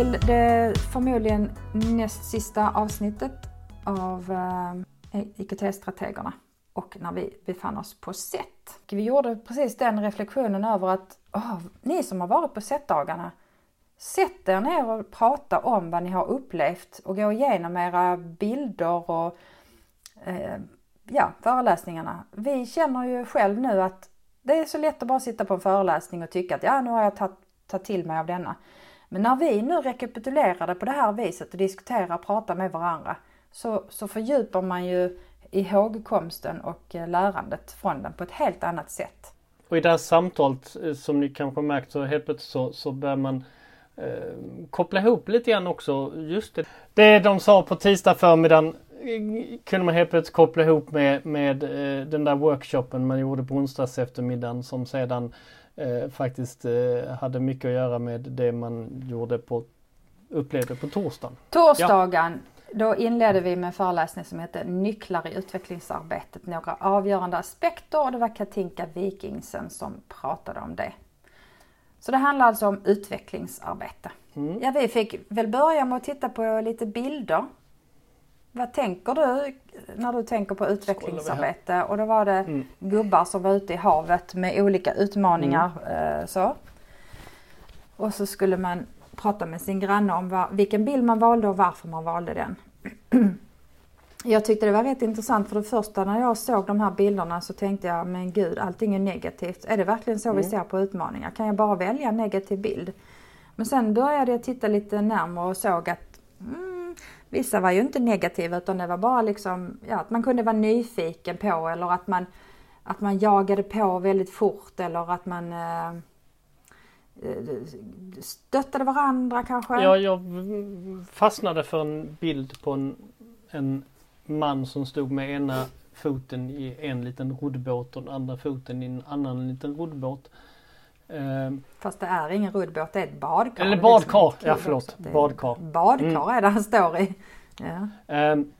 till det förmodligen näst sista avsnittet av eh, IKT-strategerna och när vi befann oss på set. Vi gjorde precis den reflektionen över att oh, ni som har varit på SET-dagarna. sätt er ner och prata om vad ni har upplevt och gå igenom era bilder och eh, ja, föreläsningarna. Vi känner ju själv nu att det är så lätt att bara sitta på en föreläsning och tycka att ja, nu har jag tagit, tagit till mig av denna. Men när vi nu rekapitulerar det på det här viset och diskuterar och pratar med varandra så, så fördjupar man ju ihågkomsten och eh, lärandet från den på ett helt annat sätt. Och i det här samtalet eh, som ni kanske märkt så helt plötsligt så, så börjar man eh, koppla ihop lite grann också just det. Det de sa på tisdag förmiddagen eh, kunde man helt plötsligt koppla ihop med, med eh, den där workshopen man gjorde på onsdags eftermiddagen som sedan eh, faktiskt hade mycket att göra med det man gjorde på upplevde på torsdagen. Torsdagen ja. Då inledde vi med en föreläsning som hette Nycklar i utvecklingsarbetet, några avgörande aspekter och det var Katinka Wikingsen som pratade om det. Så det handlar alltså om utvecklingsarbete. Mm. Ja, vi fick väl börja med att titta på lite bilder. Vad tänker du när du tänker på utvecklingsarbete? Och då var det mm. gubbar som var ute i havet med olika utmaningar. Mm. så. Och så skulle man prata med sin granne om var, vilken bild man valde och varför man valde den. Jag tyckte det var rätt intressant för det första när jag såg de här bilderna så tänkte jag men gud allting är negativt. Är det verkligen så mm. vi ser på utmaningar? Kan jag bara välja en negativ bild? Men sen började jag titta lite närmare och såg att mm, vissa var ju inte negativa utan det var bara liksom ja, att man kunde vara nyfiken på eller att man, att man jagade på väldigt fort eller att man eh, eh, stöttade varandra kanske? Ja, jag fastnade för en bild på en, en man som stod med ena foten i en liten roddbåt och den andra foten i en annan liten roddbåt. Ehm, Fast det är ingen roddbåt, det är ett badkar. Eller badkar, ja förlåt. Badkar. Badkar mm. är det han står i. Ja. Um,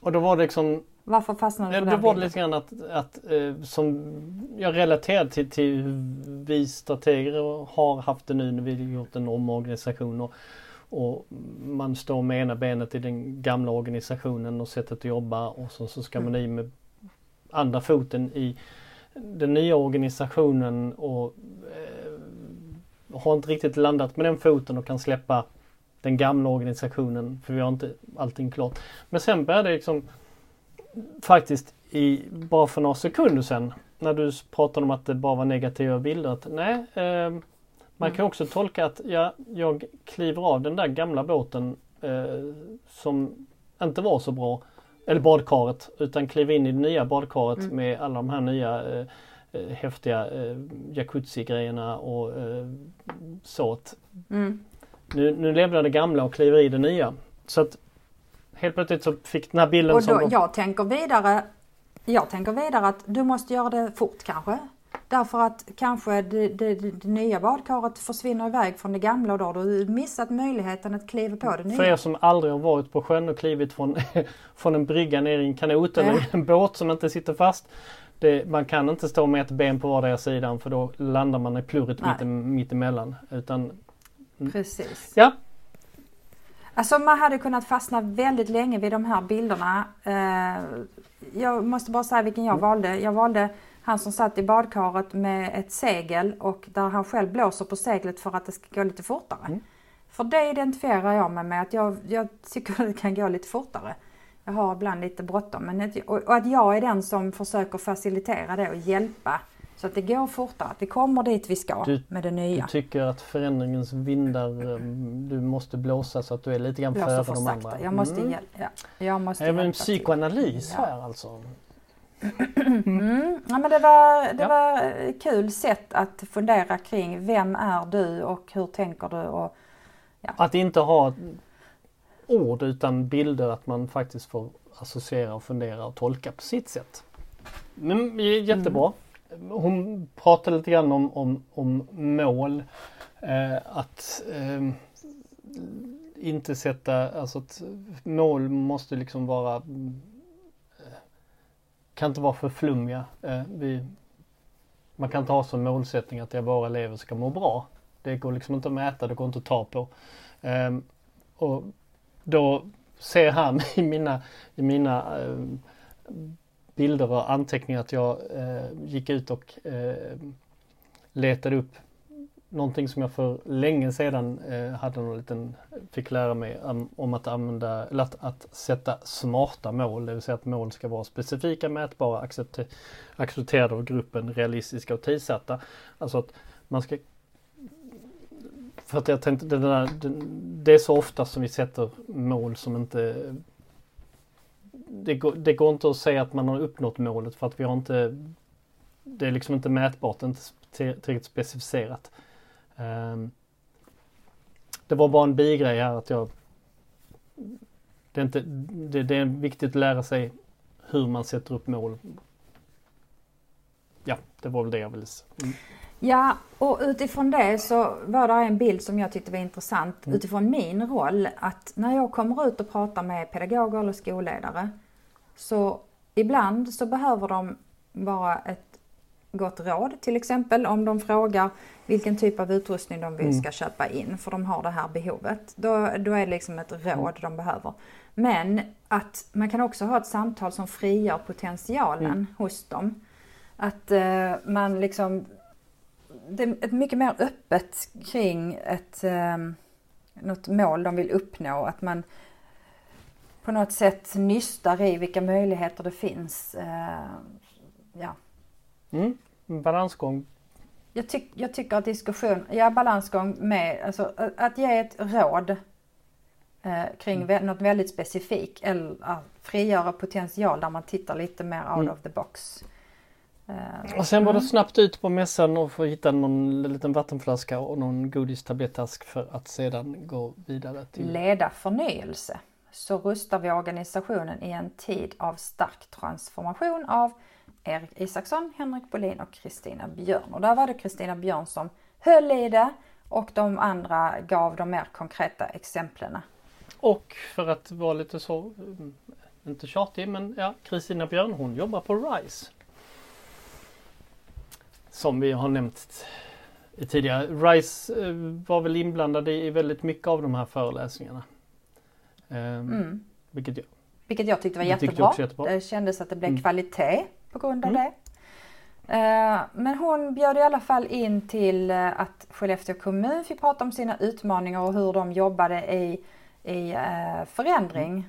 och då var det liksom varför fastnade du på den Det var lite grann att, att eh, som jag relaterade till, till hur vi strateger har haft det nu när vi gjort en omorganisation. Och, och man står med ena benet i den gamla organisationen och sättet att jobba och så, så ska man i med andra foten i den nya organisationen och eh, har inte riktigt landat med den foten och kan släppa den gamla organisationen för vi har inte allting klart. Men sen började det liksom faktiskt i, bara för några sekunder sedan när du pratade om att det bara var negativa bilder. Att, nej, eh, man kan också tolka att ja, jag kliver av den där gamla båten eh, som inte var så bra. Eller badkaret utan kliver in i det nya badkaret mm. med alla de här nya eh, eh häftiga eh, jacuzzi-grejerna och eh, såt. Mm. Nu, nu lämnar det gamla och kliver i det nya. Så att helt plötsligt så fick den här bilden och då, som... Jag tänker vidare jag tänker vidare att du måste göra det fort kanske. Därför att kanske det, det, det, nya badkaret försvinner iväg från det gamla och då har du missat möjligheten att kliva på det nya. För er som aldrig har varit på sjön och klivit från, från en brygga ner i en kanot eller ja. en båt som inte sitter fast. Det, man kan inte stå med ett ben på vardera sidan för då landar man i plurret mitt, mitt emellan. Utan, Precis. Ja, Alltså man hade kunnat fastna väldigt länge vid de här bilderna. Eh, jag måste bara säga vilken jag mm. valde. Jag valde han som satt i badkaret med ett segel och där han själv blåser på seglet för att det ska gå lite fortare. Mm. För det identifierar jag mig med att jag, jag tycker det kan gå lite fortare. Jag har ibland lite bråttom men och att jag är den som försöker facilitera det och hjälpa så att det går fortare, att vi kommer dit vi ska du, med det nya. Du tycker att förändringens vindar, eh, du måste blåsa så att du är lite grann före de andra? Jag måste, mm. ja, jag måste Även en psykoanalys ja. här alltså? Mm. Ja, men det var, det ja. var kul sätt att fundera kring vem är du och hur tänker du? Och, ja. Att inte ha ord utan bilder, att man faktiskt får associera och fundera och tolka på sitt sätt. Men jättebra. Mm hon pratade lite grann om, om, om mål. Eh, att eh, inte sätta, alltså att mål måste liksom vara kan inte vara för flummiga. Eh, vi, man kan inte ha som målsättning att våra elever ska må bra. Det går liksom inte att mäta, det går inte att ta på. Ehm, och då ser han i mina, i mina ehm, bilder och anteckningar att jag eh, gick ut och ehm, letade upp någonting som jag för länge sedan eh, hade någon liten, fick lära mig um, om att använda, eller att, att, sätta smarta mål, det vill säga att mål ska vara specifika, mätbara, accepter, accepterade av gruppen, realistiska och tidsatta. Alltså att man ska för att jag tänkte, det, där, det, det är så ofta som vi sätter mål som inte det går, det går inte att säga att man har uppnått målet för att vi har inte Det är liksom inte mätbart, inte tillräckligt specificerat. Um, det var bara en bigrej här att jag det är, inte, det, det är viktigt att lära sig hur man sätter upp mål. Ja, det var väl det jag ville säga. Mm. Ja, och utifrån det så var det en bild som jag tyckte var intressant mm. utifrån min roll att när jag kommer ut och pratar med pedagoger eller skolledare så ibland så behöver de bara ett gott råd till exempel om de frågar vilken typ av utrustning de vill mm. ska köpa in för de har det här behovet. Då, då är det liksom ett råd mm. de behöver. Men att man kan också ha ett samtal som frigör potentialen mm. hos dem. Att uh, man liksom, det är mycket mer öppet kring ett, uh, något mål de vill uppnå. Att man på något sätt nystar i vilka möjligheter det finns. Uh, ja. Mm. Balansgång. Jag, tyck, jag tycker att diskussion, ja balansgång med, alltså att ge ett råd eh, kring mm. något väldigt specifikt eller att frigöra potential där man tittar lite mer out mm. of the box. Eh, och sen var det mm. snabbt ut på mässan och få hitta någon liten vattenflaska och någon godistablettask för att sedan gå vidare till Leda förnyelse. Så rustar vi organisationen i en tid av stark transformation av Erik Isaksson, Henrik Bolin och Kristina Björn. Och där var det Kristina Björn som höll i det och de andra gav de mer konkreta exemplen. Och för att vara lite så, mm, inte tjatig men ja, Kristina Björn hon jobbar på RISE. Som vi har nämnt tidigare. RISE eh, var väl inblandade i väldigt mycket av de här föreläsningarna. Ehm, mm. Vilket, jag, vilket jag tyckte var jättebra. Jättebra. Det kändes att det blev mm. kvalitet på grund av mm. det. Eh, men hon bjöd i alla fall in till eh, att Skellefteå kommun fick prata om sina utmaningar och hur de jobbade i, i eh, förändring.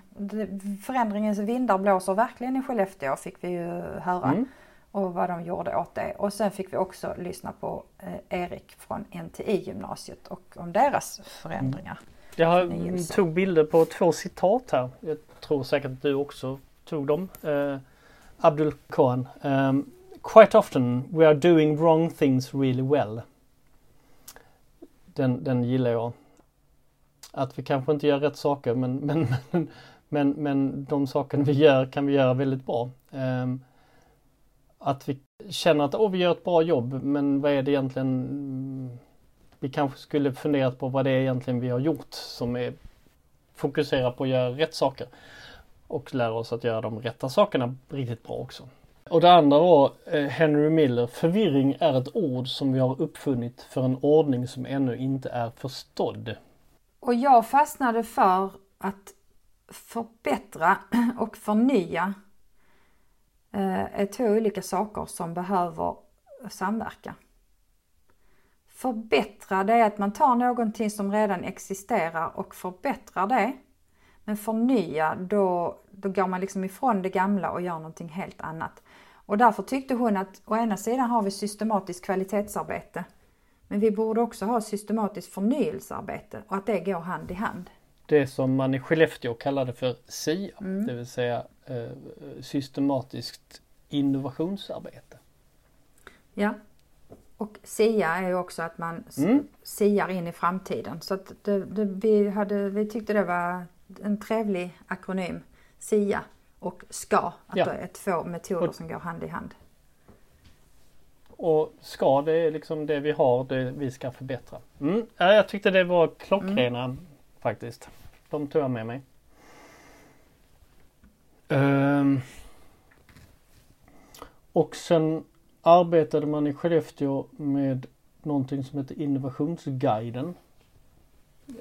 Förändringens vindar blåser verkligen i Skellefteå fick vi ju höra. Mm. Och vad de gjorde åt det. Och sen fick vi också lyssna på Erik från NTI-gymnasiet och om deras förändringar. Jag tog bilder på två citat här. Jag tror säkert att du också tog dem. Abdul Khan. Um, quite often we are doing wrong things really well. Den, den gillar jag. Att vi kanske inte gör rätt saker men, men, men, men, men de sakerna vi gör kan vi göra väldigt bra. Um, att vi känner att oh, vi gör ett bra jobb men vad är det egentligen vi kanske skulle funderat på vad det är egentligen vi har gjort som är fokusera på att göra rätt saker och lära oss att göra de rätta sakerna riktigt bra också. Och det andra var eh, Henry Miller. Förvirring är ett ord som vi har uppfunnit för en ordning som ännu inte är förstådd. Och jag fastnade för att förbättra och förnya eh, är två olika saker som behöver samverka. Förbättra det är att man tar någonting som redan existerar och förbättrar det men förnya, då, då går man liksom ifrån det gamla och gör någonting helt annat. Och därför tyckte hon att å ena sidan har vi systematiskt kvalitetsarbete. Men vi borde också ha systematiskt förnyelsearbete och att det går hand i hand. Det som man i Skellefteå kallade för SIA, mm. det vill säga eh, systematiskt innovationsarbete. Ja, och SIA är ju också att man mm. siar in i framtiden. Så det, det, vi, hade, vi tyckte det var en trevlig akronym, SIA och SKA. Att ja. det är två metoder och, som går hand i hand. Och SKA det är liksom det vi har, det vi ska förbättra. Mm. Ja, jag tyckte det var klockrena mm. faktiskt. De tog jag med mig. Um, och sen arbetade man i Skellefteå med någonting som heter Innovationsguiden.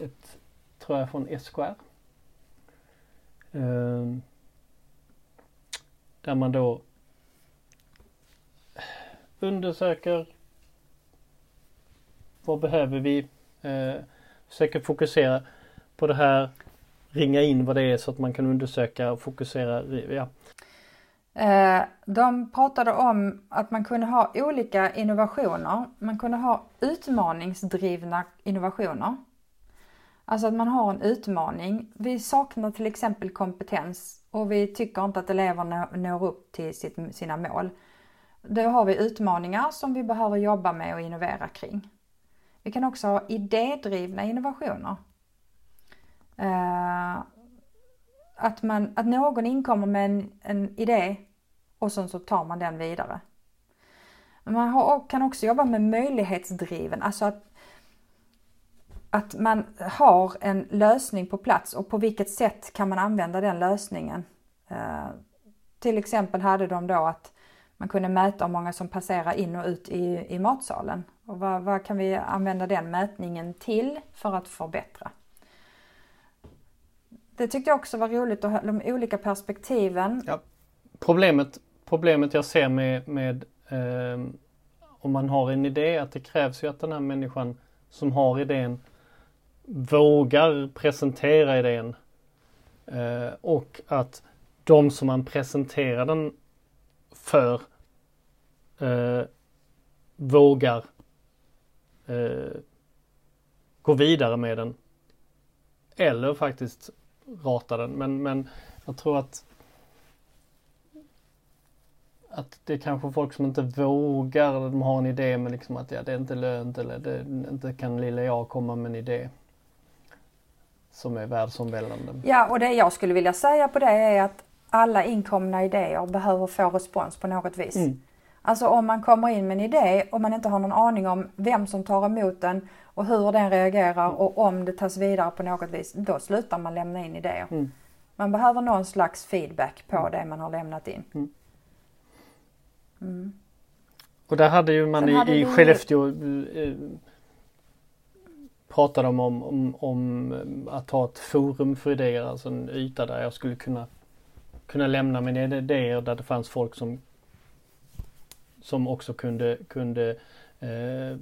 Ett tror jag från SKR. Eh, där man då undersöker vad behöver vi? Eh, försöker fokusera på det här. Ringa in vad det är så att man kan undersöka och fokusera. Ja. Eh, de pratade om att man kunde ha olika innovationer. Man kunde ha utmaningsdrivna innovationer. Alltså att man har en utmaning. Vi saknar till exempel kompetens och vi tycker inte att eleverna når upp till sitt, sina mål. Då har vi utmaningar som vi behöver jobba med och innovera kring. Vi kan också ha idédrivna innovationer. Eh, att, man, att någon inkommer med en, en idé och sen så tar man den vidare. Man har, kan också jobba med möjlighetsdriven, alltså att, att man har en lösning på plats och på vilket sätt kan man använda den lösningen. Eh, till exempel hade de då att man kunde mäta hur många som passerar in och ut i, i matsalen. Och vad, vad kan vi använda den mätningen till för att förbättra? Det tyckte jag också var roligt att de olika perspektiven. Ja. Problemet, problemet jag ser med, med eh, om man har en idé att det krävs ju att den här människan som har idén vågar presentera idén. Eh, och att de som man presenterar den för eh, vågar eh, gå vidare med den. Eller faktiskt rata den. Men, men jag tror att att det är kanske folk som inte vågar, de har en idé men liksom att ja, det är inte lönt eller det, inte kan lilla jag komma med en idé som är världsomvälvande. Ja, och det jag skulle vilja säga på det är att alla inkomna idéer behöver få respons på något vis. Mm. Alltså om man kommer in med en idé och man inte har någon aning om vem som tar emot den och hur den reagerar och om det tas vidare på något vis, då slutar man lämna in idéer. Mm. Man behöver någon slags feedback på det man har lämnat in. Mm. mm. Och där hade ju man Sen i, i Skellefteå eh, pratade om, om, om, om att ha ett forum för idéer, alltså en yta där jag skulle kunna kunna lämna mina idéer där det fanns folk som som också kunde, kunde eh,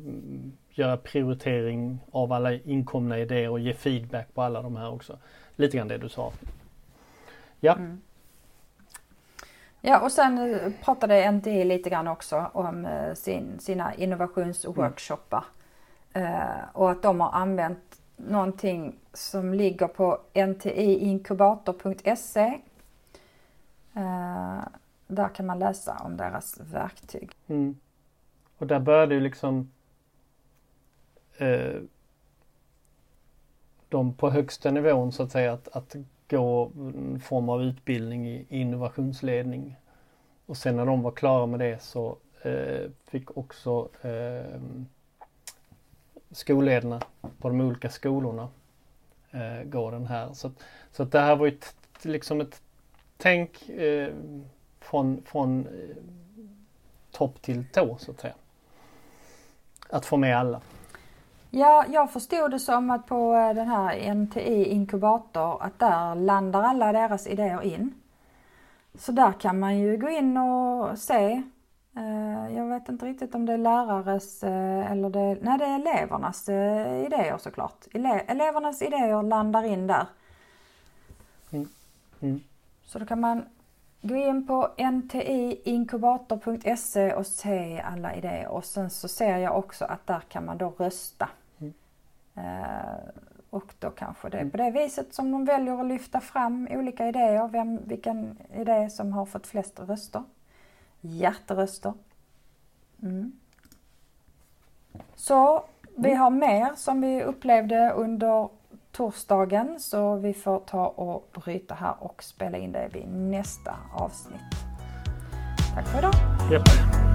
göra prioritering av alla inkomna idéer och ge feedback på alla de här också. Lite grann det du sa. Ja. Mm. Ja och sen eh, pratade NTI lite grann också om eh, sin, sina innovationsworkshoppar. Mm. Eh, och att de har använt någonting som ligger på ntiinkubator.se Eh, där kan man läsa om deras verktyg. Mm. Och där började ju liksom eh, de på högsta nivån så att säga att, att gå en form av utbildning i innovationsledning. Och sen när de var klara med det så eh, fick också eh, skolledarna på de olika skolorna eh, går den här. Så, så att det här var ju liksom ett tänk eh, från, från eh, topp till tå så att säga. Att få med alla. Ja, jag förstod det som att på eh, den här NTI inkubator att där landar alla deras idéer in. Så där kan man ju gå in och se. Eh, Eh, vet inte riktigt om det är lärares eller det, nej det är elevernas idéer såklart. Elevernas idéer landar in där. Mm. Mm. Så då kan man gå in på ntiinkubator.se och se alla idéer och sen så ser jag också att där kan man då rösta. Mm. Eh, och då kanske det är mm. på det viset som de väljer att lyfta fram olika idéer, vem, vilken idé som har fått flest röster. Hjärteröster. Mm. Så vi har mer som vi upplevde under torsdagen så vi får ta och bryta här och spela in det vid nästa avsnitt. Tack för idag! Yep.